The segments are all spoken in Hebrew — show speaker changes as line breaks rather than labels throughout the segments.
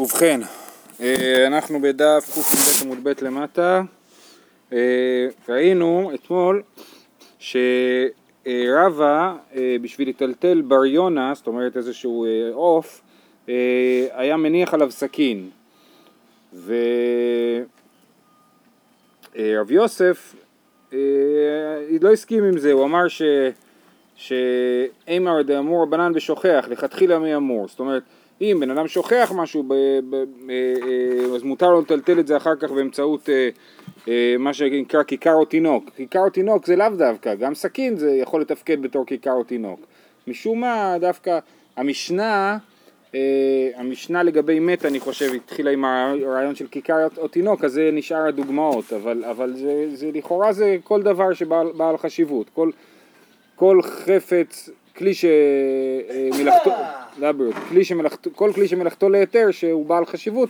ובכן, אה, אנחנו בדף קנ"ב עמוד ב' למטה, אה, ראינו אתמול שרבה אה, בשביל לטלטל בר יונה, זאת אומרת איזשהו עוף, היה מניח עליו סכין. ורב יוסף לא הסכים עם זה, הוא אמר ש... שאימר דאמור רבנן בשוכח, לכתחילה מי אמור, זאת אומרת אם בן אדם שוכח משהו, ב, ב, ב, אה, אז מותר לו לטלטל את זה אחר כך באמצעות אה, אה, מה שנקרא כיכר או תינוק. כיכר או תינוק זה לאו דווקא, גם סכין זה יכול לתפקד בתור כיכר או תינוק. משום מה דווקא המשנה, המשנה לגבי מת אני חושב התחילה עם הרעיון של כיכר או תינוק, אז זה נשאר הדוגמאות, אבל, אבל זה, זה לכאורה זה כל דבר שבעל חשיבות, כל, כל חפץ כלי שמלאכתו, לבריאות, כלי שמלאכתו, כל כלי שמלאכתו להיתר שהוא בעל חשיבות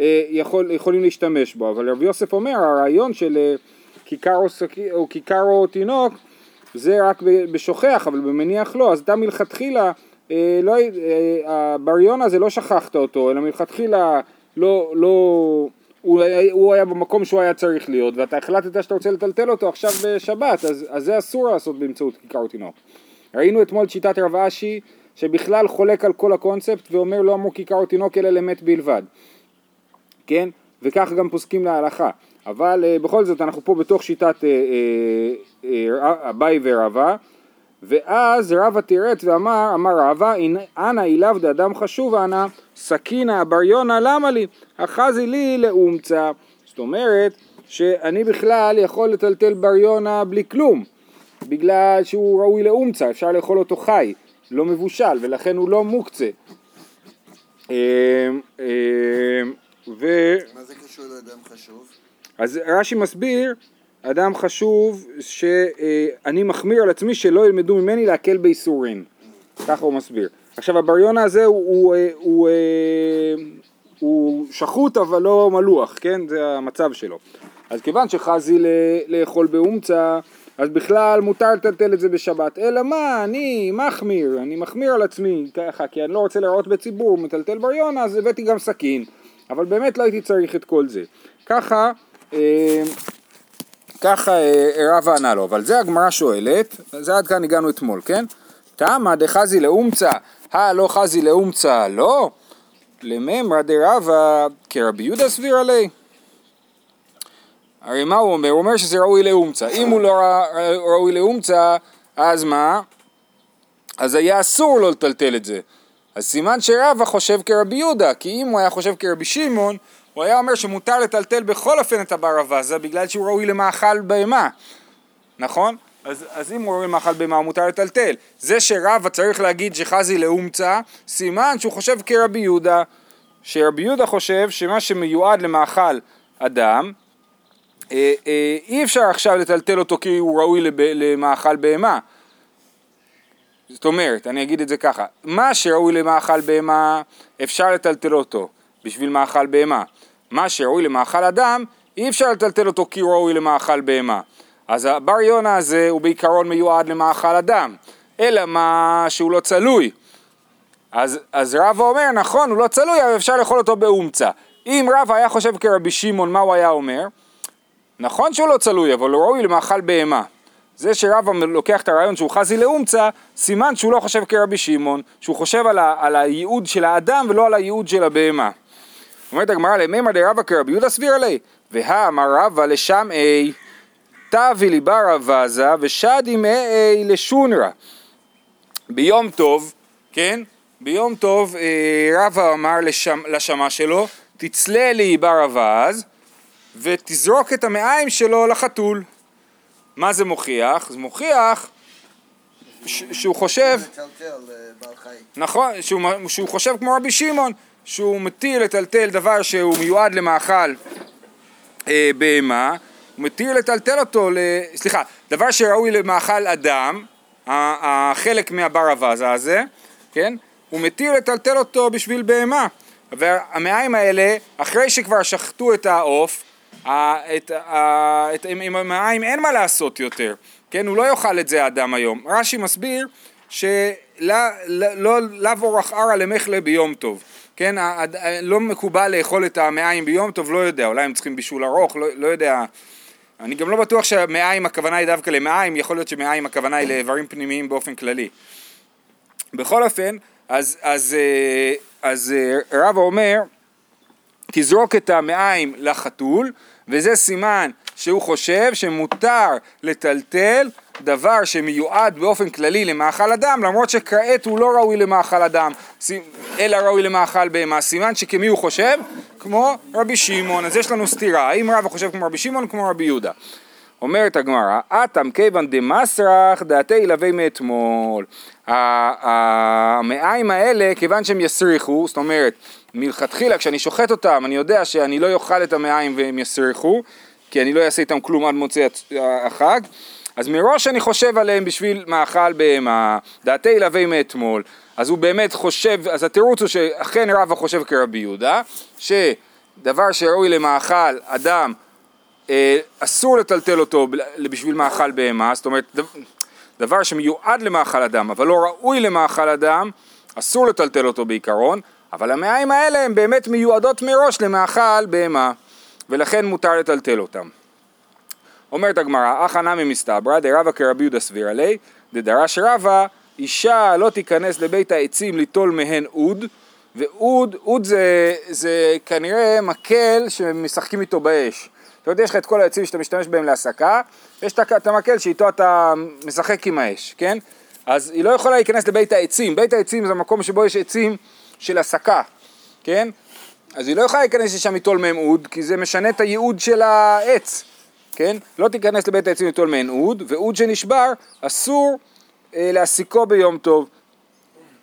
אה, יכול, יכולים להשתמש בו, אבל רבי יוסף אומר הרעיון של אה, כיכר או, או כיכר או תינוק זה רק בשוכח אבל במניח לא, אז אתה מלכתחילה, אה, לא, הבריון הזה לא שכחת אותו אלא מלכתחילה לא, לא, הוא, הוא היה במקום שהוא היה צריך להיות ואתה החלטת שאתה רוצה לטלטל אותו עכשיו בשבת אז, אז זה אסור לעשות באמצעות כיכר או תינוק ראינו אתמול את שיטת רב אשי שבכלל חולק על כל הקונספט ואומר לא אמור כיכר תינוק אלא למת בלבד, כן? וכך גם פוסקים להלכה. אבל uh, בכל זאת אנחנו פה בתוך שיטת uh, uh, uh, אביי ורבא ואז רבא תירץ ואמר, אמר רבא, אנא אילאו דאדם חשוב אנא, סכינא בריונה למה לי? אחזי לי לאומצא. זאת אומרת שאני בכלל יכול לטלטל בריונה בלי כלום. בגלל שהוא ראוי לאומצה, אפשר לאכול אותו חי, לא מבושל, ולכן הוא לא מוקצה.
אמ, אמ, ו... מה זה קשור לאדם חשוב?
אז רש"י מסביר, אדם חשוב שאני מחמיר על עצמי שלא ילמדו ממני להקל בייסורים, ככה הוא מסביר. עכשיו הבריונה הזה הוא, הוא, הוא, הוא, הוא שחוט אבל לא מלוח, כן? זה המצב שלו. אז כיוון שחזי לאכול באומצה אז בכלל מותר לטלטל את זה בשבת, אלא מה, אני מחמיר, אני מחמיר על עצמי ככה, כי אני לא רוצה לראות בציבור, מטלטל בריונה, אז הבאתי גם סכין, אבל באמת לא הייתי צריך את כל זה. ככה, אה, ככה אה, רבא ענה לו, אבל זה הגמרא שואלת, זה עד כאן הגענו אתמול, כן? תמא דחזי לאומצא, הלא חזי לאומצא, לא? לממרא דרבא כרבי יהודה סביר עלי. הרי מה הוא אומר? הוא אומר שזה ראוי לאומצה. אם הוא לא ראוי לאומצה, אז מה? אז היה אסור לו לטלטל את זה. אז סימן שרבא חושב כרבי יהודה, כי אם הוא היה חושב כרבי שמעון, הוא היה אומר שמותר לטלטל בכל אופן את הבר אבזה, בגלל שהוא ראוי למאכל בהמה, נכון? אז, אז אם הוא ראוי למאכל בהמה, מותר לטלטל. זה שרבא צריך להגיד שחזי לאומצה, סימן שהוא חושב כרבי יהודה, שרבי יהודה חושב שמה שמיועד למאכל אדם, אי אפשר עכשיו לטלטל אותו כי הוא ראוי למאכל בהמה. זאת אומרת, אני אגיד את זה ככה, מה שראוי למאכל בהמה אפשר לטלטל אותו בשביל מאכל בהמה. מה שראוי למאכל אדם אי אפשר לטלטל אותו כי הוא ראוי למאכל בהמה. אז הבר יונה הזה הוא בעיקרון מיועד למאכל אדם, אלא מה שהוא לא צלוי. אז, אז רבא אומר, נכון, הוא לא צלוי, אבל אפשר לאכול אותו באומצה. אם רבא היה חושב כרבי שמעון, מה הוא היה אומר? נכון שהוא לא צלוי, אבל הוא ראוי למאכל בהמה. זה שרבא לוקח את הרעיון שהוא חזי לאומצה, סימן שהוא לא חושב כרבי שמעון, שהוא חושב על, ה, על הייעוד של האדם ולא על הייעוד של הבהמה. אומרת הגמרא למימר דרבא כרבי יהודה סביר עלי, והאמר רבא לשם אי, תבי ליבר אבזה ושדי מאי לשונרה. ביום טוב, כן? ביום טוב אה, רבא אמר לשמה שלו, תצלה לי בר אבז, ותזרוק את המעיים שלו לחתול. מה זה מוכיח? זה מוכיח שהוא חושב... נכון, שהוא, שהוא חושב כמו רבי שמעון, שהוא מתיר לטלטל דבר שהוא מיועד למאכל אה, בהמה, הוא מתיר לטלטל אותו, ל... סליחה, דבר שראוי למאכל אדם, החלק מהבר אבזה הזה, כן? הוא מתיר לטלטל אותו בשביל בהמה. והמעיים האלה, אחרי שכבר שחטו את העוף, את, את, עם המים אין מה לעשות יותר, כן? הוא לא יאכל את זה האדם היום. רש"י מסביר שלאו לא, אורח ערא למחלה ביום טוב. כן, לא מקובל לאכול את המעיים ביום טוב, לא יודע, אולי הם צריכים בישול ארוך, לא, לא יודע. אני גם לא בטוח שהמעיים הכוונה היא דווקא למעיים, יכול להיות שמעיים הכוונה היא לאיברים פנימיים באופן כללי. בכל אופן, אז, אז, אה, אז, אז רבא אומר, תזרוק את המעיים לחתול, וזה סימן שהוא חושב שמותר לטלטל דבר שמיועד באופן כללי למאכל אדם, למרות שכעת הוא לא ראוי למאכל אדם, אלא ראוי למאכל בהמה. סימן שכמי הוא חושב? כמו רבי שמעון. אז יש לנו סתירה, האם רבא חושב כמו רבי שמעון כמו רבי יהודה? אומרת הגמרא, אטם כיוון דמסרח דעתי ילווה מאתמול. המעיים האלה, כיוון שהם יסריחו, זאת אומרת, מלכתחילה כשאני שוחט אותם, אני יודע שאני לא אוכל את המעיים והם יסריחו, כי אני לא אעשה איתם כלום עד מוצאי החג. אז מראש אני חושב עליהם בשביל מאכל בהמה, דעתי ילווה מאתמול. אז הוא באמת חושב, אז התירוץ הוא שאכן רבא חושב כרבי יהודה, שדבר שראוי למאכל אדם, אה, אסור לטלטל אותו בשביל מאכל בהמה, זאת אומרת, דבר שמיועד למאכל אדם, אבל לא ראוי למאכל אדם, אסור לטלטל אותו בעיקרון, אבל המעיים האלה הן באמת מיועדות מראש למאכל בהמה, ולכן מותר לטלטל אותם. אומרת הגמרא, אחא נמי מסתברא דרבא כרבי יהודה סבירא ליה, דדרש רבא, אישה לא תיכנס לבית העצים ליטול מהן אוד, ואוד, אוד זה, זה כנראה מקל שמשחקים איתו באש. זאת אומרת, יש לך את כל העצים שאתה משתמש בהם להסקה, יש את המקל שאיתו אתה משחק עם האש, כן? אז היא לא יכולה להיכנס לבית העצים, בית העצים זה מקום שבו יש עצים של הסקה, כן? אז היא לא יכולה להיכנס לשם ליטול מהם אוד, כי זה משנה את הייעוד של העץ. כן? לא תיכנס לבית העצים ליטול מעין אוד, ואוד שנשבר אסור אה, להסיקו ביום טוב,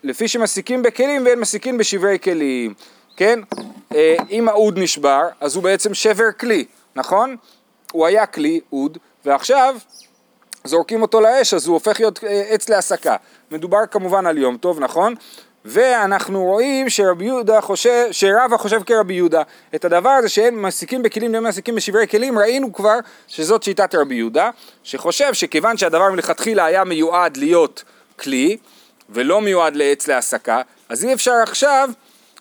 לפי שמסיקים בכלים ואין מסיקים בשברי כלים, כן? אה, אם האוד נשבר, אז הוא בעצם שבר כלי, נכון? הוא היה כלי, אוד, ועכשיו זורקים אותו לאש, אז הוא הופך להיות אה, עץ להסקה. מדובר כמובן על יום טוב, נכון? ואנחנו רואים שרבי יהודה חושב, שרבא חושב כרבי יהודה. את הדבר הזה שהם מסיקים בכלים והם מסיקים בשברי כלים, ראינו כבר שזאת שיטת רבי יהודה, שחושב שכיוון שהדבר מלכתחילה היה מיועד להיות כלי, ולא מיועד לעץ להסקה, אז אי אפשר עכשיו,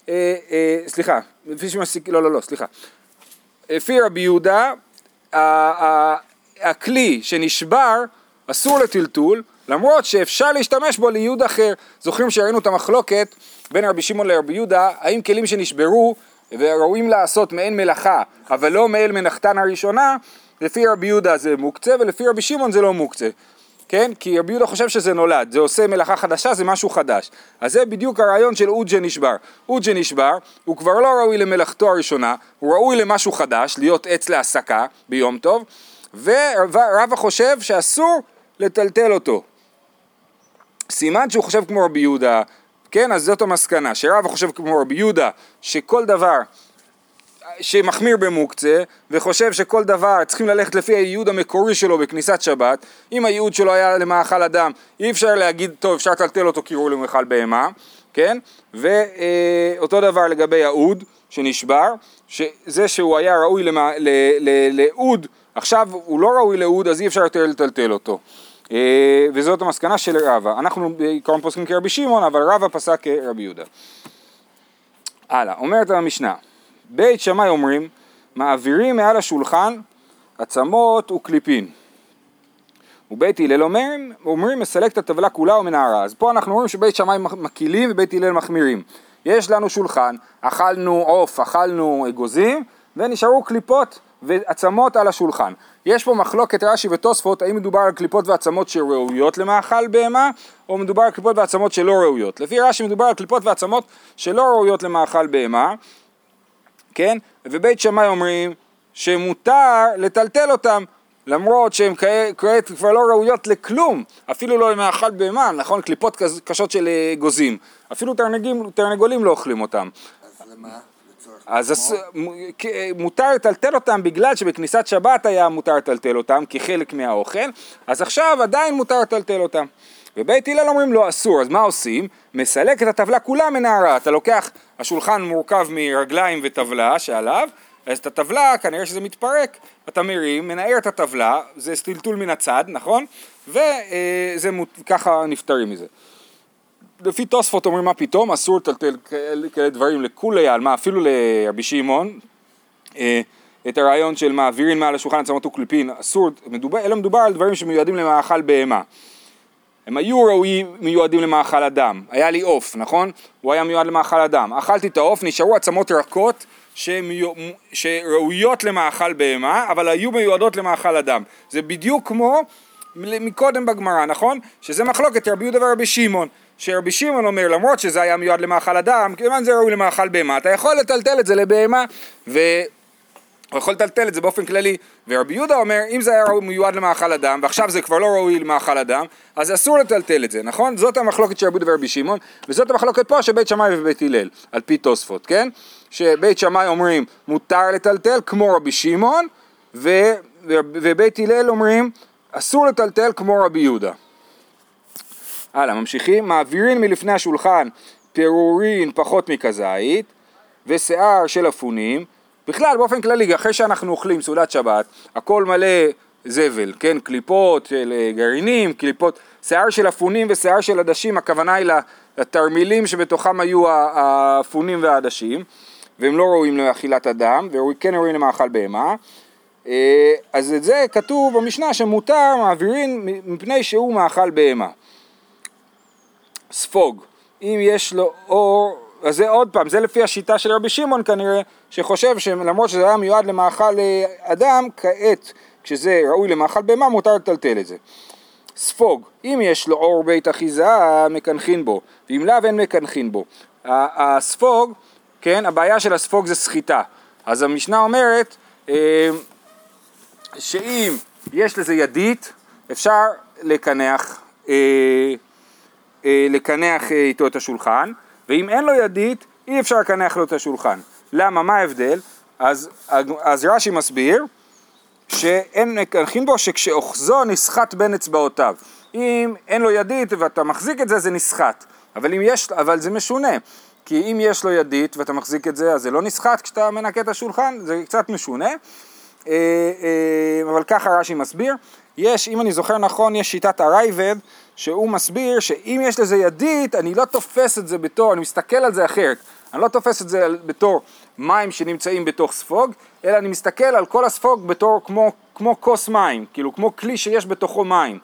אה, אה, סליחה, לפי שמסיק, לא, לא, לא, סליחה. לפי רבי יהודה, הכלי שנשבר אסור לטלטול, למרות שאפשר להשתמש בו לייעוד אחר. זוכרים שראינו את המחלוקת בין רבי שמעון לרבי יהודה, האם כלים שנשברו וראויים לעשות מעין מלאכה, אבל לא מעין מנחתן הראשונה, לפי רבי יהודה זה מוקצה ולפי רבי שמעון זה לא מוקצה. כן? כי רבי יהודה חושב שזה נולד, זה עושה מלאכה חדשה, זה משהו חדש. אז זה בדיוק הרעיון של אוד שנשבר. אוד שנשבר, הוא כבר לא ראוי למלאכתו הראשונה, הוא ראוי למשהו חדש, להיות עץ להסקה ביום טוב, ורבא חושב שאסור לטלטל אותו. סימן שהוא חושב כמו רבי יהודה, כן, אז זאת המסקנה, שרבא חושב כמו רבי יהודה, שכל דבר שמחמיר במוקצה, וחושב שכל דבר צריכים ללכת לפי הייעוד המקורי שלו בכניסת שבת, אם הייעוד שלו היה למאכל אדם, אי אפשר להגיד, טוב, אפשר לטלטל אותו כי הוא למאכל בהמה, כן, ואותו דבר לגבי האוד שנשבר, שזה שהוא היה ראוי לאוד, עכשיו הוא לא ראוי לאוד, אז אי אפשר יותר לטלטל אותו. אה, וזאת המסקנה של רבא. אנחנו בעיקרון פוסקים כרבי שמעון, אבל רבא פסק כרבי יהודה. הלאה, אומרת המשנה, בית שמאי אומרים, מעבירים מעל השולחן עצמות וקליפין. ובית הלל אומרים, אומרים מסלק את הטבלה כולה ומנערה. אז פה אנחנו רואים שבית שמאי מקילים ובית הלל מחמירים. יש לנו שולחן, אכלנו עוף, אכלנו אגוזים, ונשארו קליפות ועצמות על השולחן. יש פה מחלוקת רש"י ותוספות האם מדובר על קליפות ועצמות שראויות למאכל בהמה או מדובר על קליפות ועצמות שלא ראויות. לפי רש"י מדובר על קליפות ועצמות שלא ראויות למאכל בהמה, כן? ובית שמאי אומרים שמותר לטלטל אותם למרות שהן כעת כבר לא ראויות לכלום, אפילו לא למאכל בהמה, נכון? קליפות קשות של גוזים, אפילו תרנגים, תרנגולים לא אוכלים אותם.
אז למה?
אז מותר לטלטל אותם בגלל שבכניסת שבת היה מותר לטלטל אותם כחלק מהאוכל, אז עכשיו עדיין מותר לטלטל אותם. ובית הלל אומרים לו אסור, אז מה עושים? מסלק את הטבלה כולה מנערה, אתה לוקח, השולחן מורכב מרגליים וטבלה שעליו, אז את הטבלה כנראה שזה מתפרק, אתה מרים, מנער את הטבלה, זה טלטול מן הצד, נכון? וככה נפטרים מזה. לפי תוספות אומרים מה פתאום, אסור לטלטל כאלה דברים לכולי עלמא, אפילו לרבי שמעון. אה, את הרעיון של מעבירים מעל השולחן עצמות וקליפין, אסור, מדובר, אלא מדובר על דברים שמיועדים למאכל בהמה. הם היו ראויים, מיועדים למאכל אדם. היה לי עוף, נכון? הוא היה מיועד למאכל אדם. אכלתי את העוף, נשארו עצמות רכות. שראויות למאכל בהמה, אבל היו מיועדות למאכל אדם. זה בדיוק כמו מקודם בגמרא, נכון? שזה מחלוקת רבי יהודה ורבי שמעון. שרבי שמעון אומר, למרות שזה היה מיועד למאכל אדם, כיוון זה ראוי למאכל בהמה, אתה יכול לטלטל את זה לבהמה, ו... הוא יכול לטלטל את זה באופן כללי, ורבי יהודה אומר, אם זה היה מיועד למאכל אדם, ועכשיו זה כבר לא ראוי למאכל אדם, אז אסור לטלטל את זה, נכון? זאת המחלוקת של רבי יהודה ורבי שמעון, וזאת המחלוקת פה של בית שמאי ובית הלל, על פי תוספות, כן? שבית שמאי אומרים, מותר לטלטל כמו רבי שמעון, ו... ובית הלל אומרים, אסור לטלטל כמו רבי יהודה. הלאה, ממשיכים, מעבירים מלפני השולחן פירורין פחות מכזית, ושיער של אפונים, בכלל, באופן כללי, אחרי שאנחנו אוכלים סעודת שבת, הכל מלא זבל, כן? קליפות של אה, גרעינים, קליפות, שיער של אפונים ושיער של עדשים, הכוונה היא לתרמילים שבתוכם היו האפונים והעדשים, והם לא ראויים לאכילת אדם, וכן ראויים למאכל בהמה. אה, אז את זה כתוב במשנה שמותר מעבירים מפני שהוא מאכל בהמה. ספוג, אם יש לו אור אז זה עוד פעם, זה לפי השיטה של רבי שמעון כנראה, שחושב שלמרות שזה היה מיועד למאכל אה, אדם, כעת כשזה ראוי למאכל בהמה מותר לטלטל את זה. ספוג, אם יש לו אור בית אחיזה, מקנחין בו, ואם לאו אין מקנחין בו. הספוג, כן, הבעיה של הספוג זה סחיטה. אז המשנה אומרת אה, שאם יש לזה ידית, אפשר לקנח, אה, לקנח איתו את השולחן. ואם אין לו ידית, אי אפשר לקנח לו את השולחן. למה? מה ההבדל? אז, אז רש"י מסביר שאין מקנחין בו שכשאוחזו נסחט בין אצבעותיו. אם אין לו ידית ואתה מחזיק את זה, זה נסחט. אבל, יש, אבל זה משונה. כי אם יש לו ידית ואתה מחזיק את זה, אז זה לא נסחט כשאתה מנקה את השולחן, זה קצת משונה. אה, אה, אבל ככה רש"י מסביר. יש, אם אני זוכר נכון, יש שיטת הרייבד, שהוא מסביר שאם יש לזה ידית, אני לא תופס את זה בתור, אני מסתכל על זה אחרת. אני לא תופס את זה בתור מים שנמצאים בתוך ספוג, אלא אני מסתכל על כל הספוג בתור כמו, כמו כוס מים, כאילו כמו כלי שיש בתוכו מים.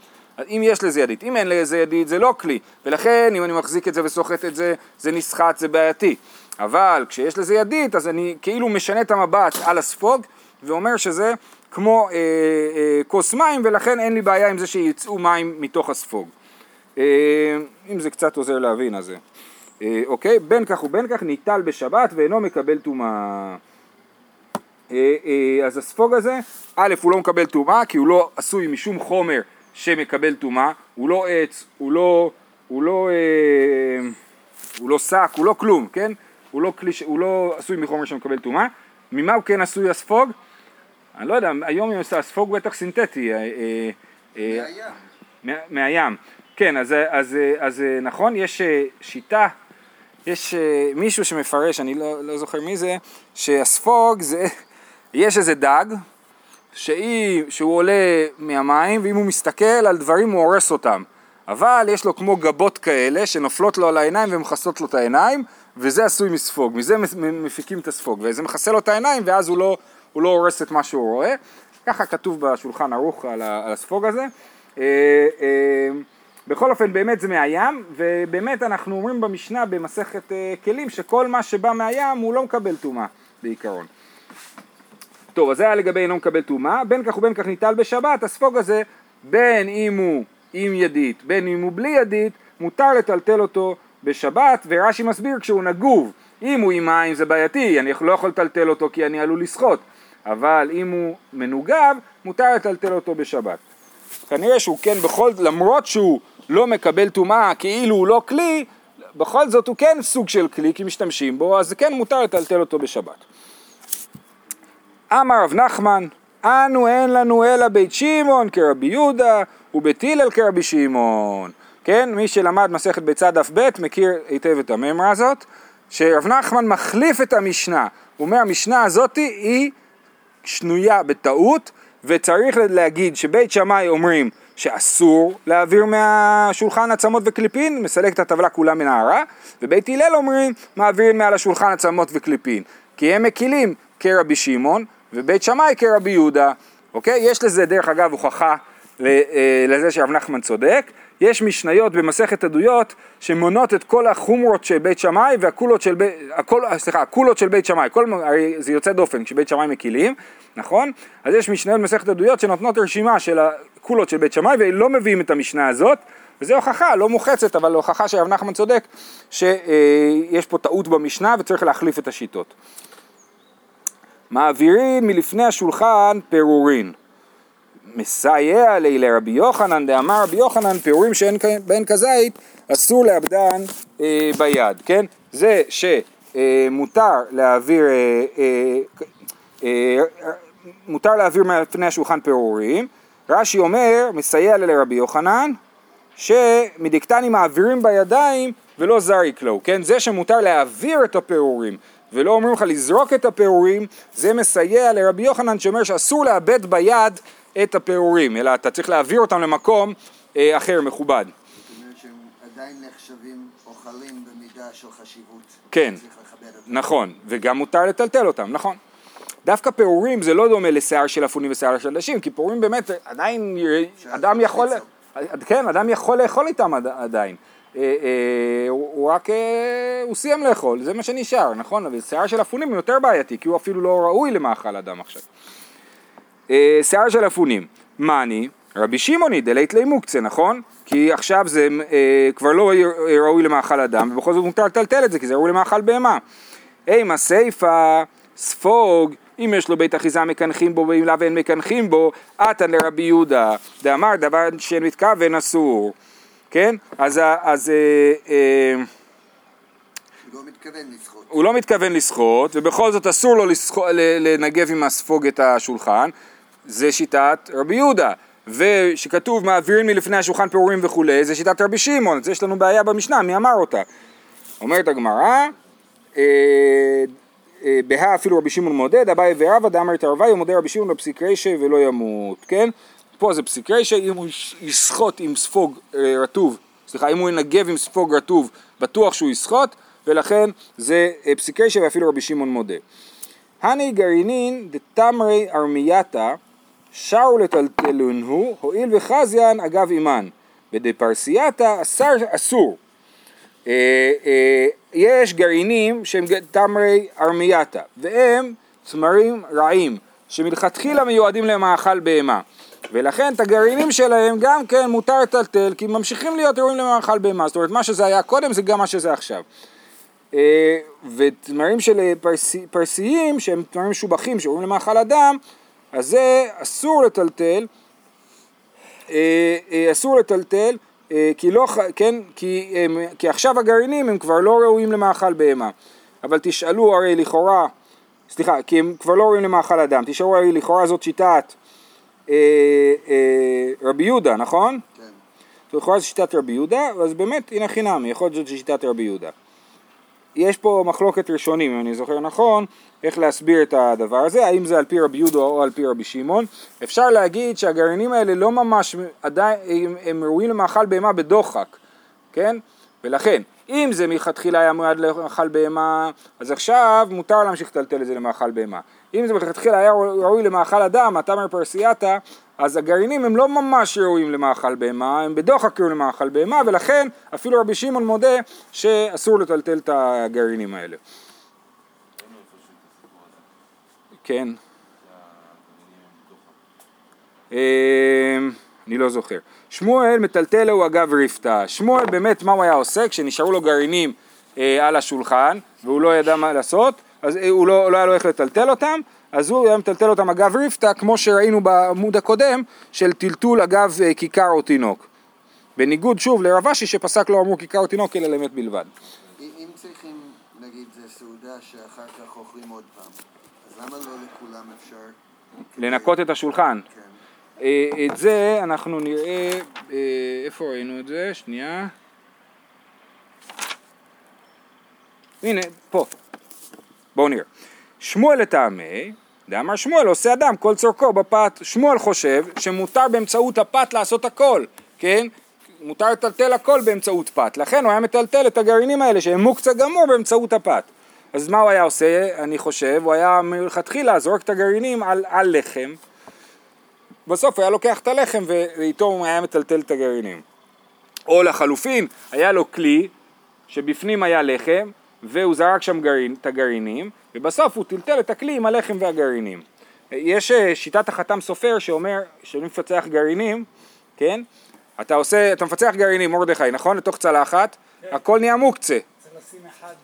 אם יש לזה ידית, אם אין לזה ידית זה לא כלי, ולכן אם אני מחזיק את זה וסוחט את זה, זה נסחט, זה בעייתי. אבל כשיש לזה ידית, אז אני כאילו משנה את המבט על הספוג, ואומר שזה כמו אה, אה, כוס מים, ולכן אין לי בעיה עם זה שיצאו מים מתוך הספוג. אה, אם זה קצת עוזר להבין, אז זה. אה, אוקיי? בין כך ובין כך ניטל בשבת ואינו מקבל טומאה. אה, אז הספוג הזה, א', הוא לא מקבל טומאה, כי הוא לא עשוי משום חומר שמקבל טומאה, הוא לא עץ, הוא לא, הוא לא, אה, הוא לא שק, הוא לא כלום, כן? הוא לא, כלי, הוא לא עשוי מחומר שמקבל טומאה. ממה הוא כן עשוי הספוג? אני לא יודע, היום הספוג בטח סינתטי. אה,
אה, מהים.
מהים. כן, אז, אז, אז נכון, יש שיטה, יש מישהו שמפרש, אני לא, לא זוכר מי זה, שהספוג זה, יש איזה דג, שהיא, שהוא עולה מהמים, ואם הוא מסתכל על דברים הוא הורס אותם. אבל יש לו כמו גבות כאלה שנופלות לו על העיניים ומכסות לו את העיניים, וזה עשוי מספוג, מזה מפיקים את הספוג, וזה מכסה לו את העיניים ואז הוא לא, הוא לא הורס את מה שהוא רואה. ככה כתוב בשולחן ערוך על, הספוג הזה. בכל אופן באמת זה מהים, ובאמת אנחנו אומרים במשנה במסכת אה, כלים שכל מה שבא מהים הוא לא מקבל טומאה בעיקרון. טוב, אז זה היה לגבי אינו מקבל טומאה, בין כך ובין כך ניטל בשבת, הספוג הזה בין אם הוא עם ידית, בין אם הוא בלי ידית, מותר לטלטל אותו בשבת, ורש"י מסביר כשהוא נגוב, אם הוא עם מים זה בעייתי, אני לא יכול לטלטל אותו כי אני עלול לשחות, אבל אם הוא מנוגב, מותר לטלטל אותו בשבת. כנראה שהוא כן בכל, למרות שהוא לא מקבל טומאה כאילו הוא לא כלי, בכל זאת הוא כן סוג של כלי כי משתמשים בו, אז כן מותר לטלטל אותו בשבת. אמר רב נחמן, אנו אין לנו אלא בית שמעון כרבי יהודה ובית הלל כרבי שמעון. כן, מי שלמד מסכת ביצה דף ב' מכיר היטב את הממרה הזאת, שרב נחמן מחליף את המשנה. הוא אומר המשנה הזאת היא שנויה בטעות וצריך להגיד שבית שמאי אומרים שאסור להעביר מהשולחן עצמות וקליפין, מסלק את הטבלה כולה מנערה, ובית הלל אומרים מעבירים מעל השולחן עצמות וקליפין, כי הם מקילים כרבי שמעון, ובית שמאי כרבי יהודה, אוקיי? יש לזה דרך אגב הוכחה אה, לזה שרב נחמן צודק, יש משניות במסכת עדויות שמונות את כל החומרות של בית שמאי והקולות של בית, הכל, סליחה, הקולות של בית שמאי, כל, הרי זה יוצא דופן כשבית שמאי מקילים, נכון? אז יש משניות במסכת עדויות שנותנות רשימה של הקולות של בית שמאי ולא מביאים את המשנה הזאת, וזו הוכחה, לא מוחצת, אבל הוכחה שרב נחמן צודק שיש פה טעות במשנה וצריך להחליף את השיטות. מעבירים מלפני השולחן פירורין. מסייע לי לרבי יוחנן, דאמר רבי יוחנן, פירורים שאין בהן כזית, אסור לאבדן אה, ביד, כן? זה שמותר אה, להעביר, אה, אה, אה, מותר להעביר מפני השולחן פירורים, רש"י אומר, מסייע לי לרבי יוחנן, שמדקטני מעבירים בידיים ולא זריק לו, כן? זה שמותר להעביר את הפירורים ולא אומרים לך לזרוק את הפירורים, זה מסייע לרבי יוחנן שאומר שאסור לאבד ביד את הפירורים, אלא אתה צריך להעביר אותם למקום אה, אחר, מכובד.
זאת אומרת שהם עדיין נחשבים אוכלים במידה של חשיבות.
כן, נכון, וגם מותר לטלטל אותם, נכון. דווקא פירורים זה לא דומה לשיער של אפונים ושיער של נשים, כי פירורים באמת עדיין, אדם יכול, כן, אדם יכול לאכול איתם עדיין. אה, אה, הוא רק, הוא סיים לאכול, זה מה שנשאר, נכון? אבל שיער של אפונים הוא יותר בעייתי, כי הוא אפילו לא ראוי למאכל אדם עכשיו. אה, שיער של אפונים, מאני, רבי שמעוני דלית לי מוקצה, נכון? כי עכשיו זה אה, כבר לא ראוי למאכל אדם, ובכל זאת מותר לטלטל את זה, כי זה ראוי למאכל בהמה. אימה סיפה, ספוג, אם יש לו בית אחיזה מקנחים בו, ואם לאו אין מקנחים בו, עתן לרבי יהודה, דאמר דבר שאין מתכוון אסור, כן? אז... אז אה, אה,
לא.
הוא לא מתכוון לשחות, ובכל זאת אסור לו לנגב עם הספוג את השולחן, זה שיטת רבי יהודה. ושכתוב מעבירים מלפני השולחן פירורים וכולי, זה שיטת רבי שמעון, אז יש לנו בעיה במשנה, מי אמר אותה? אומרת הגמרא, אה, אה, בהא אפילו רבי שמעון מודד, אביי ורבא דאמר את ערבי ומודה רבי שמעון בפסיק רישא ולא ימות, כן? פה זה פסיק רישא, אם הוא יסחוט עם ספוג אה, רטוב, סליחה, אם הוא ינגב עם ספוג רטוב, בטוח שהוא יסחוט, ולכן זה פסיק רישא ואפילו רבי שמעון מודה. הני גרעינין דתמרי ארמייתא שרו לטלטלונו, הואיל וחזיין אגב אימן, ודפרסייתא אסור. אה, אה, יש גרעינים שהם תמרי ארמייתא, והם צמרים רעים, שמלכתחילה מיועדים למאכל בהמה. ולכן את הגרעינים שלהם גם כן מותר לטלטל, כי ממשיכים להיות ראויים למאכל בהמה. זאת אומרת, מה שזה היה קודם זה גם מה שזה עכשיו. אה, ותמרים של פרסיים, שהם תמרים משובחים, שראויים למאכל אדם, אז זה אסור לטלטל, אה, אה, אסור לטלטל, אה, כי לא, כן, כי, כי עכשיו הגרעינים הם כבר לא ראויים למאכל בהמה. אבל תשאלו הרי לכאורה, סליחה, כי הם כבר לא ראויים למאכל אדם, תשאלו הרי לכאורה זאת שיטת אה, אה, רבי יהודה, נכון? כן. לכאורה זו שיטת רבי יהודה, אז באמת, הנה חינם, יכול להיות שזאת שיטת רבי יהודה. יש פה מחלוקת ראשונים, אם אני זוכר נכון, איך להסביר את הדבר הזה, האם זה על פי רבי יהודה או על פי רבי שמעון. אפשר להגיד שהגרעינים האלה לא ממש, עדיין, הם, הם ראויים למאכל בהמה בדוחק, כן? ולכן, אם זה מלכתחילה היה מיועד למאכל בהמה, אז עכשיו מותר להמשיך לטלטל את זה למאכל בהמה. אם זה מלכתחילה היה ראוי למאכל אדם, התמר פרסייתא, אז הגרעינים הם לא ממש ראויים למאכל בהמה, הם בדוחק ראויים למאכל בהמה, ולכן אפילו רבי שמעון מודה שאסור לטלטל את הגרעינים האלה. כן. אמ, אני לא זוכר. שמואל מטלטל הוא אגב רפתה. שמואל באמת מה הוא היה עושה כשנשארו לו גרעינים אה, על השולחן והוא לא ידע מה לעשות, אז אה, הוא לא, לא היה לו איך לטלטל אותם, אז הוא היה מטלטל אותם אגב רפתה כמו שראינו בעמוד הקודם של טלטול אגב אה, כיכר או תינוק. בניגוד שוב לרב אשי שפסק לא אמרו כיכר או תינוק אלא למת בלבד.
אם צריכים, נגיד, זה סעודה שאחר כך אוכלים עוד פעם, אז למה לא לכולם אפשר...
לנקות את השולחן.
כן.
אה, את זה אנחנו נראה, אה, איפה ראינו את זה? שנייה. הנה, פה. בואו נראה. שמואל לטעמי, דאמר שמואל עושה אדם כל צורכו בפת. שמואל חושב שמותר באמצעות הפת לעשות הכל, כן? מותר לטלטל הכל באמצעות פת, לכן הוא היה מטלטל את הגרעינים האלה שהם מוקצה גמור באמצעות הפת. אז מה הוא היה עושה, אני חושב? הוא היה מלכתחילה זורק את הגרעינים על, על לחם, בסוף היה לוקח את הלחם ואיתו הוא היה מטלטל את הגרעינים. או לחלופין, היה לו כלי שבפנים היה לחם והוא זרק שם גרעין, את הגרעינים ובסוף הוא טלטל את הכלי עם הלחם והגרעינים. יש אה, שיטת החתם סופר שאומר, שאני מפצח גרעינים, כן? אתה עושה, אתה מפצח גרעינים, מרדכי, נכון? לתוך צלחת, כן. הכל נהיה מוקצה.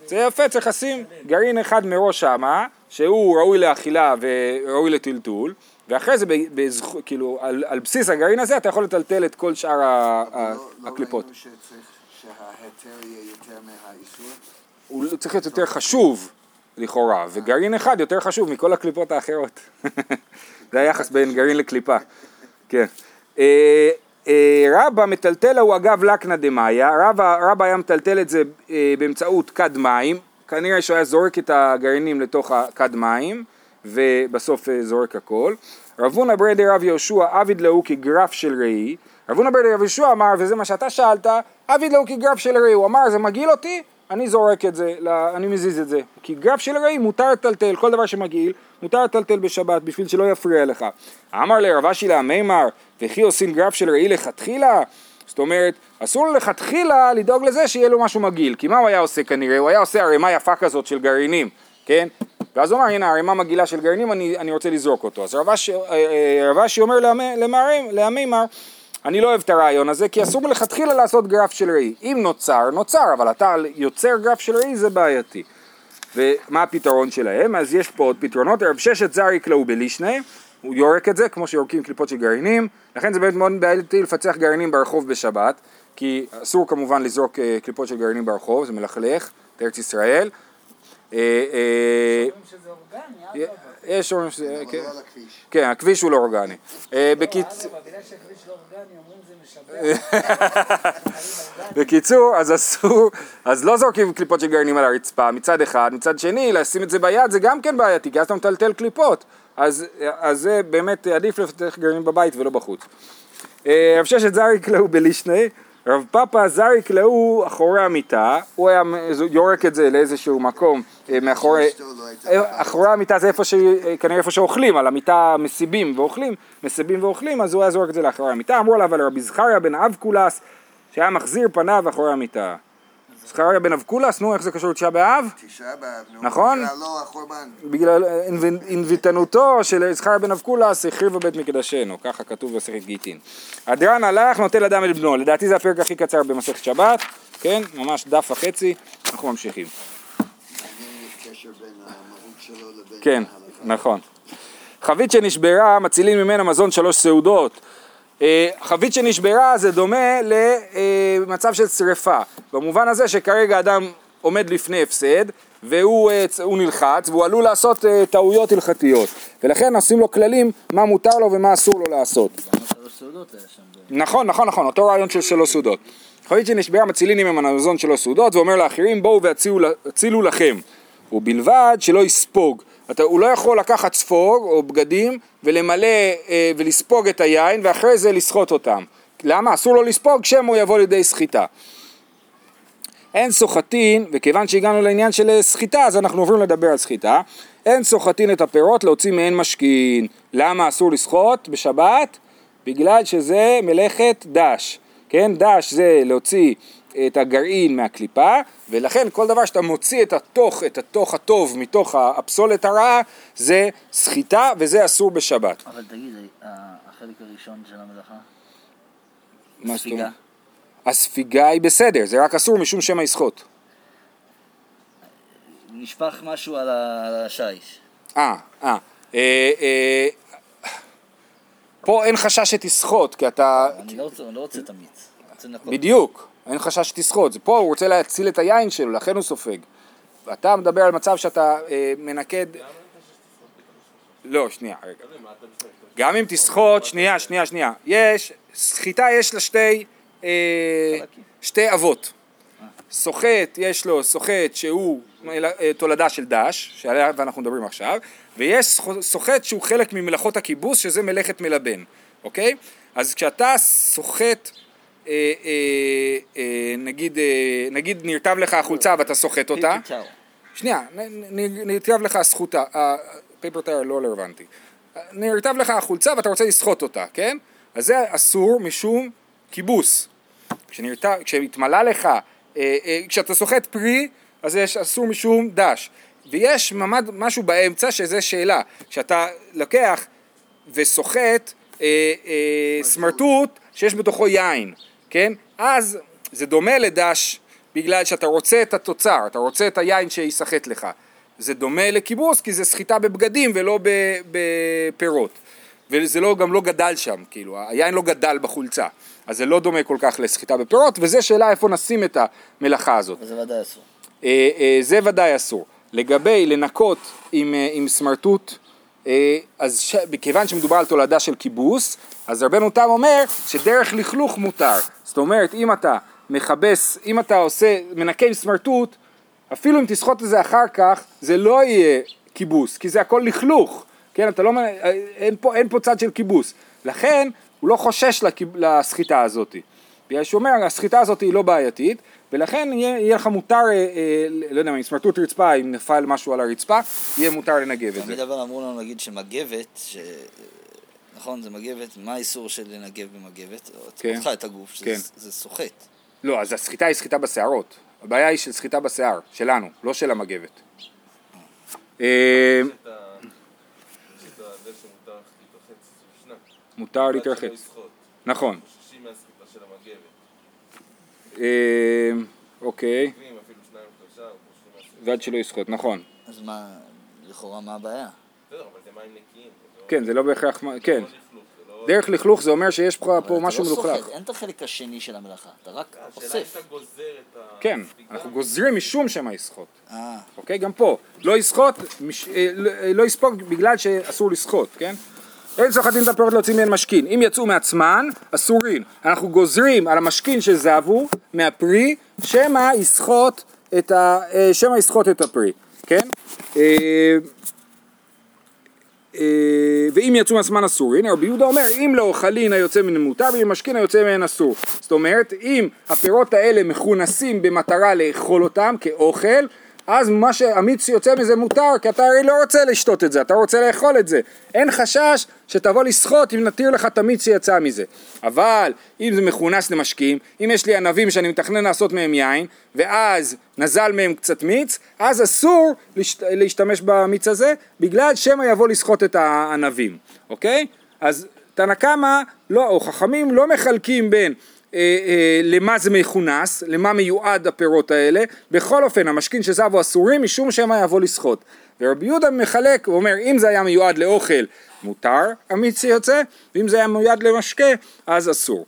זה יפה, צריך לשים גרעין אחד מראש שמה, שהוא ראוי לאכילה וראוי לטלטול, ואחרי זה, בזכ... כאילו, על, על בסיס הגרעין הזה אתה יכול לטלטל את כל שאר ה... לא, הקליפות. לא ראינו שצריך שההיתר יהיה יותר מהאיסור? הוא צריך להיות יותר חשוב, לכאורה, וגרעין אחד יותר חשוב מכל הקליפות האחרות. זה היחס בין גרעין לקליפה, כן. אה, אה, רבא מטלטל הוא אגב לקנא דמאיה, רבא היה מטלטל את זה אה, באמצעות כד מים, כנראה שהוא היה זורק את הגרעינים לתוך הכד מים ובסוף זורק הכל. רב הונא ברדי רב יהושע עביד להו כגרף של ראי, רב הונא ברדי רב יהושע אמר וזה מה שאתה שאלת, עביד להו כגרף של ראי, הוא אמר זה מגעיל אותי, אני זורק את זה, אני מזיז את זה, כי גרף של ראי מותר לטלטל, כל דבר שמגעיל מותר לטלטל בשבת בשביל שלא יפריע לך. אמר לרב אשי מימר וכי עושים גרף של ראי לכתחילה? זאת אומרת, אסור לו לכתחילה לדאוג לזה שיהיה לו משהו מגעיל, כי מה הוא היה עושה כנראה? הוא היה עושה ערימה יפה כזאת של גרעינים, כן? ואז הוא אמר, הנה ערימה מגעילה של גרעינים, אני, אני רוצה לזרוק אותו. אז רב אשי אה, אה, אומר להמימר, אני לא אוהב את הרעיון הזה, כי אסור מלכתחילה לעשות גרף של ראי. אם נוצר, נוצר, אבל אתה יוצר גרף של ראי, זה בעייתי. ומה הפתרון שלהם? אז יש פה עוד פתרונות, רב ששת זרי קלעו בלישנה, הוא יורק את זה כמו שיורקים קליפות של גרעינים, לכן זה באמת מאוד בעייתי לפצח גרעינים ברחוב בשבת, כי אסור כמובן לזרוק אה, קליפות של גרעינים ברחוב, זה מלכלך, בארץ ישראל. אה, אה, יש אומרים שזה, כן, כן, הכביש הוא לא אורגני. בקיצור, אז אסור, אז לא זורקים קליפות של גרעינים על הרצפה מצד אחד, מצד שני לשים את זה ביד זה גם כן בעייתי, כי אז אתה מטלטל קליפות. אז, אז זה באמת עדיף לפתח גרעינים בבית ולא בחוץ. אה, רב ששת זריק להו בלישנה, רב פאפה זריק להו אחורי המיטה, הוא היה יורק את זה לאיזשהו מקום אה, מאחורי, אחורי המיטה זה איפה ש... כנראה איפה שאוכלים, על המיטה מסיבים ואוכלים, מסיבים ואוכלים, אז הוא היה זורק את זה לאחורי המיטה, אמרו עליו על רבי זכריה בן אבקולס, שהיה מחזיר פניו אחורי המיטה. זכריה בן אבקולס, נו, איך זה קשור לתשעה באב?
תשעה באב, נו.
נכון? בגלל
לא החורבן.
בגלל אינביטנותו של זכריה בן אבקולס החריבה בית מקדשנו, ככה כתוב במסכת גיטין. הדרן הלך, נוטל אדם את בנו, לדעתי זה הפרק הכי קצר במסכת שבת, כן? ממש דף וחצי, אנחנו ממשיכים. כן, נכון. חבית שנשברה, מצילים ממנה מזון שלוש סעודות. אה, חבית שנשברה זה דומה למצב של שריפה, במובן הזה שכרגע אדם עומד לפני הפסד והוא אה, נלחץ והוא עלול לעשות אה, טעויות הלכתיות ולכן עושים לו כללים מה מותר לו ומה אסור לו לעשות. נכון, נכון, נכון, אותו רעיון של שלוש סעודות. חבית שנשברה מצילין עם המזון שלוש סעודות ואומר לאחרים בואו והצילו לכם ובלבד שלא יספוג אתה, הוא לא יכול לקחת ספוג או בגדים ולמלא אה, ולספוג את היין ואחרי זה לסחוט אותם. למה? אסור לו לספוג שמא הוא יבוא לידי סחיטה. אין סוחטין, וכיוון שהגענו לעניין של סחיטה אז אנחנו עוברים לדבר על סחיטה, אין סוחטין את הפירות להוציא מהן משכין. למה אסור לסחוט בשבת? בגלל שזה מלאכת דש. כן, דש זה להוציא את הגרעין מהקליפה, ולכן כל דבר שאתה מוציא את התוך, את התוך הטוב מתוך הפסולת הרעה, זה סחיטה וזה אסור בשבת.
אבל תגיד, החלק הראשון של המלאכה?
מה ספיגה? הספיגה היא בסדר, זה רק אסור משום שמא יסחוט.
נשפך משהו על השיש.
אה, אה. אה, אה פה אין חשש שתסחוט, כי אתה...
אני לא רוצה, לא רוצה את המיץ.
בדיוק. אין חשש שתסחוט, פה הוא רוצה להציל את היין שלו, לכן הוא סופג. ואתה מדבר על מצב שאתה אה, מנקד... לא, שנייה, רגע. גם אם תסחוט, שנייה, שנייה, שנייה. יש, סחיטה יש לה שתי, אה, שתי אבות. סוחט, יש לו סוחט שהוא אה, תולדה של דש, שעליה אנחנו מדברים עכשיו, ויש סוחט שהוא חלק ממלאכות הכיבוס, שזה מלאכת מלבן, אוקיי? אז כשאתה סוחט, נגיד, אה, נגיד נרטב לך החולצה ואתה סוחט אותה, שנייה, נרטב לך הזכותה, הפייפר טייר לא רלוונטי. נרטב לך החולצה ואתה רוצה לסחוט אותה, כן? אז זה אסור משום כיבוס. כשנרטב, כשהתמלא לך, אה, אה, כשאתה סוחט פרי, אז יש אסור משום דש. ויש ממד, משהו באמצע שזה שאלה. כשאתה לוקח וסוחט אה, אה, סמרטוט שיש בתוכו יין, כן? אז זה דומה לדש בגלל שאתה רוצה את התוצר, אתה רוצה את היין שיסחט לך. זה דומה לכיבוס כי זה סחיטה בבגדים ולא בפירות. וזה לא, גם לא גדל שם, כאילו, היין לא גדל בחולצה. אז זה לא דומה כל כך לסחיטה בפירות, וזו שאלה איפה נשים את המלאכה הזאת.
וזה ודאי אסור.
אה, אה, זה ודאי אסור. לגבי לנקות עם, אה, עם סמרטוט, אז ש... מכיוון שמדובר על תולדה של כיבוס, אז רבנו תם אומר שדרך לכלוך מותר. זאת אומרת, אם אתה מכבס, אם אתה עושה, מנקה עם סמרטוט, אפילו אם תסחוט את זה אחר כך, זה לא יהיה כיבוס, כי זה הכל לכלוך. כן, אתה לא, אה, אין פה, אין פה צד של כיבוס. לכן, הוא לא חושש לסחיטה הזאת. בגלל שהוא אומר, הסחיטה הזאת היא לא בעייתית, ולכן יהיה, יהיה לך מותר, אה, אה, לא יודע מה, עם סמרטוט רצפה, אם נפל משהו על הרצפה, יהיה מותר לנגב את זה.
תמיד אבל אמרו לנו נגיד שמגבת, ש... נכון, זה מגבת, מה האיסור של לנגב במגבת?
כן.
אותך את הגוף, שזה
כן.
זה סוחט.
לא, אז הסחיטה היא סחיטה בשערות. הבעיה היא של סחיטה בשיער, שלנו, לא של המגבת. אה. מותר להתרחץ. נכון.
חוששים מהסחיטה של המגבת.
אה, אוקיי,
חוששים מהסחיטה.
ועד שלא יסחוט, נכון.
אז מה, לכאורה מה הבעיה?
בסדר, אבל זה מים נקיים. זה לא-
כן, זה לא בהכרח, כן.
לא לא-
דרך לכלוך זה אומר שיש לך
אבל
פה
אתה
משהו
לא
מלוכלך.
סוחט, אין את החלק השני של המלאכה, אתה רק אוסף.
אתה.
כן, אנחנו גוזרים משום שמה יסחוט.
אה,
אוקיי? גם פה. לא יסחוט. אה, לא- אה, לא יספוג בגלל שאסור לסחוט, כן? אין סוחטים את הפירות להוציא מהן משכין. אם יצאו מעצמן, אסורים. אנחנו גוזרים על המשכין שזבו מהפרי, שמא יסחוט את, ה... אה, את הפרי, כן? אה, אה, ואם יצאו מעצמן אסור, הנה רבי יהודה אומר אם לא אוכלין היוצא מן מותר ואם משכין היוצא מהן אסור. זאת אומרת אם הפירות האלה מכונסים במטרה לאכול אותם כאוכל אז מה שהמיץ שיוצא מזה מותר כי אתה הרי לא רוצה לשתות את זה, אתה רוצה לאכול את זה. אין חשש שתבוא לסחוט אם נתיר לך את המיץ שיצא מזה. אבל אם זה מכונס למשקים, אם יש לי ענבים שאני מתכנן לעשות מהם יין ואז נזל מהם קצת מיץ, אז אסור להשת... להשתמש במיץ הזה בגלל שמא יבוא לסחוט את הענבים, אוקיי? אז תנא קמא לא, או חכמים לא מחלקים בין למה זה מכונס, למה מיועד הפירות האלה, בכל אופן המשכין שזבו אסורים משום שמא יבוא לסחוט. ורבי יהודה מחלק, הוא אומר אם זה היה מיועד לאוכל מותר המיץ שיוצא, ואם זה היה מיועד למשקה אז אסור.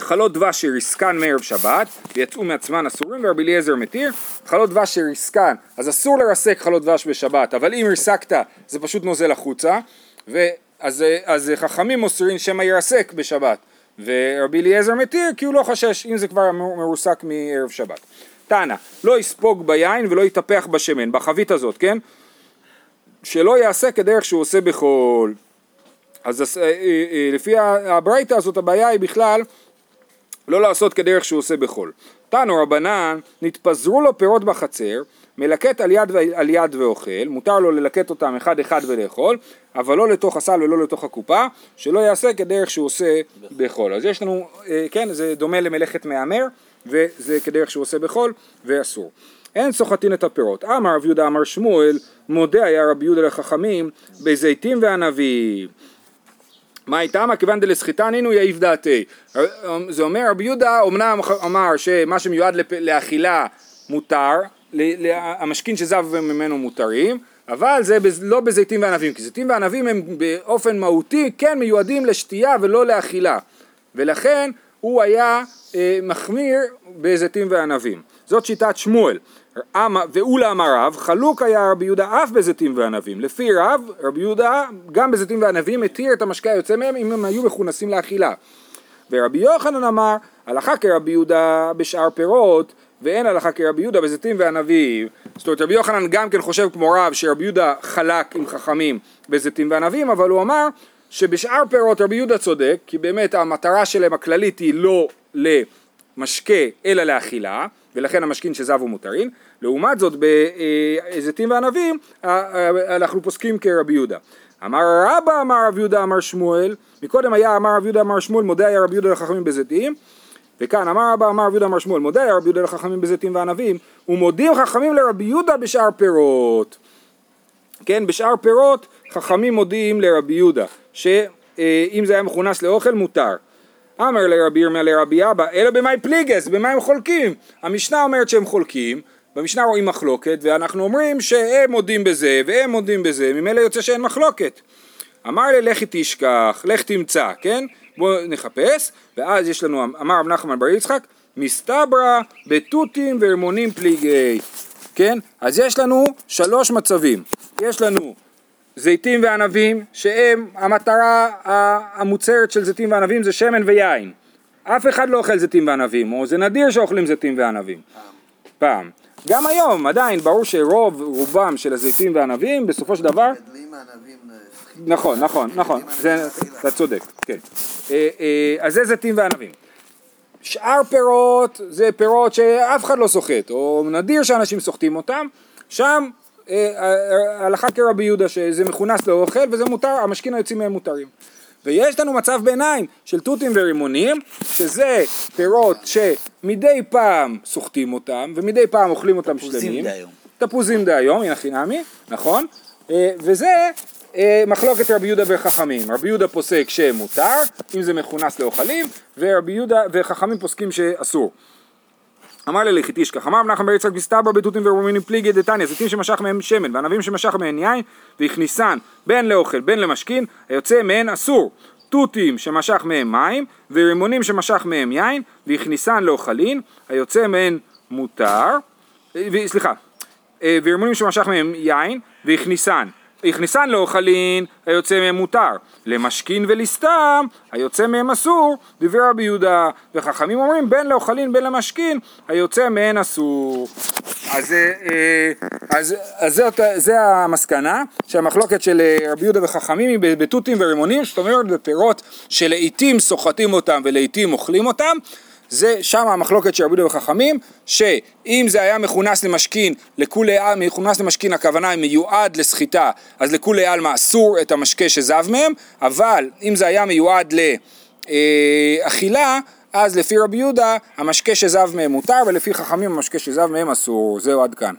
חלות דבש שריסקן מערב שבת ויצאו מעצמן אסורים ורבי אליעזר מתיר חלות דבש שריסקן אז אסור לרסק חלות דבש בשבת אבל אם ריסקת זה פשוט נוזל החוצה ואז אז חכמים אוסרים שמא ירסק בשבת ורבי אליעזר מתיר כי הוא לא חושש אם זה כבר מרוסק מערב שבת. תנא לא יספוג ביין ולא יטפח בשמן בחבית הזאת כן? שלא יעשה כדרך שהוא עושה בחול. אז אה, אה, אה, לפי הברייתא הזאת הבעיה היא בכלל לא לעשות כדרך שהוא עושה בחול. תנו רבנן, נתפזרו לו פירות בחצר, מלקט על יד, על יד ואוכל, מותר לו ללקט אותם אחד אחד ולאכול, אבל לא לתוך הסל ולא לתוך הקופה, שלא יעשה כדרך שהוא עושה בחול. אז יש לנו, אה, כן, זה דומה למלאכת מהמר, וזה כדרך שהוא עושה בחול, ואסור. אין סוחטין את הפירות. אמר רב יהודה אמר שמואל, מודה היה רבי יהודה לחכמים, בזיתים וענבים. מה איתם? כיוון דלסחיטה נינו יעיף דעתי. זה אומר רבי יהודה אמנם אמר שמה שמיועד לאכילה מותר, המשכין שזב ממנו מותרים, אבל זה לא בזיתים וענבים, כי זיתים וענבים הם באופן מהותי כן מיועדים לשתייה ולא לאכילה, ולכן הוא היה אה, מחמיר בזיתים וענבים. זאת שיטת שמואל. אמ- ואולה אמר רב, חלוק היה רבי יהודה אף בזיתים וענבים. לפי רב, רבי יהודה גם בזיתים וענבים התיר את המשקה היוצא מהם אם הם היו מכונסים לאכילה. ורבי יוחנן אמר, הלכה כרבי יהודה בשאר פירות ואין הלכה כרבי יהודה בזיתים וענבים. זאת אומרת רבי יוחנן גם כן חושב כמו רב שרבי יהודה חלק עם חכמים בזיתים וענבים אבל הוא אמר שבשאר פירות רבי יהודה צודק כי באמת המטרה שלהם הכללית היא לא למשקה אלא לאכילה ולכן המשקין שזב הוא מותרין לעומת זאת בזיתים וענבים אנחנו פוסקים כרבי יהודה. אמר רבא אמר רב יהודה אמר שמואל. מקודם היה אמר רב יהודה אמר שמואל מודה היה רבי יהודה לחכמים בזיתים וכאן אמר רבא אמר רבי יהודה אמר שמואל מודה רבי יהודה לחכמים בזיתים וענבים ומודים חכמים לרבי יהודה בשאר פירות. כן בשאר פירות חכמים מודיעים לרבי יהודה שאם זה היה מכונס לאוכל מותר. אמר לרבי ירמיה לרבי אבא אלא במאי פליגס במה הם חולקים? המשנה אומרת שהם חולקים במשנה רואים מחלוקת ואנחנו אומרים שהם מודים בזה והם מודים בזה ממילא יוצא שאין מחלוקת. אמר לי לכי תשכח לך תמצא כן בואו נחפש ואז יש לנו אמר רב נחמן בר יצחק מסתברא בתותים ורימונים פליגי. כן? אז יש לנו שלוש מצבים. יש לנו זיתים וענבים שהם המטרה המוצהרת של זיתים וענבים זה שמן ויין. אף אחד לא אוכל זיתים וענבים או זה נדיר שאוכלים זיתים וענבים. פעם. גם היום עדיין ברור שרוב רובם של הזיתים והענבים בסופו של דבר
מגדלים ענבים לסחיטה.
נכון נכון נכון. אתה צודק כן. אה, אה, אז זה זיתים וענבים? שאר פירות זה פירות שאף אחד לא סוחט או נדיר שאנשים סוחטים אותם. שם אה, הלכה כרבי יהודה שזה מכונס לאוכל וזה מותר המשכין היוצאים מהם מותרים. ויש לנו מצב ביניים של תותים ורימונים שזה פירות שמדי פעם סוחטים אותם ומדי פעם אוכלים אותם
תפוזים
שלמים.
דהיום.
תפוזים דהיום, הנה חינמי, נכון? וזה מחלוקת רבי יהודה וחכמים. רבי יהודה פוסק שמותר, אם זה מכונס לאוכלים, ורבי יהודה וחכמים פוסקים שאסור. אמר ללכי תשכח, אמר רב נחמן בר יצחק מסתבר בתותים ורומינים פליגי דתניא, זיתים שמשך מהם שמן, וענבים שמשך מהם יין, והכניסן בין לאוכל בין למשכין, היוצא מהן אסור. תותים שמשך מהם מים, ורימונים שמשך מהם יין, והכניסן לאוכלין, היוצא מהן מותר, אה, סליחה, אה, ורימונים שמשך מהם יין, והכניסן. הכניסן לאוכלין, היוצא מהם מותר. למשכין ולסתם, היוצא מהם אסור, דברי רבי יהודה. וחכמים אומרים בין לאוכלין בין למשכין, היוצא מהן אסור. אז, אה, אה, אז, אז זאת, זה המסקנה, שהמחלוקת של אה, רבי יהודה וחכמים היא בתותים ורימונים, זאת אומרת בפירות שלעיתים סוחטים אותם ולעיתים אוכלים אותם. זה שם המחלוקת של רבי יהודה וחכמים, שאם זה היה מכונס למשכין, לכולי עלמא, מכונס למשכין הכוונה היא מיועד לסחיטה, אז לכולי עלמא אסור את המשקה שזב מהם, אבל אם זה היה מיועד לאכילה, אז לפי רבי יהודה המשקה שזב מהם מותר, ולפי חכמים המשקה שזב מהם אסור. זהו עד כאן.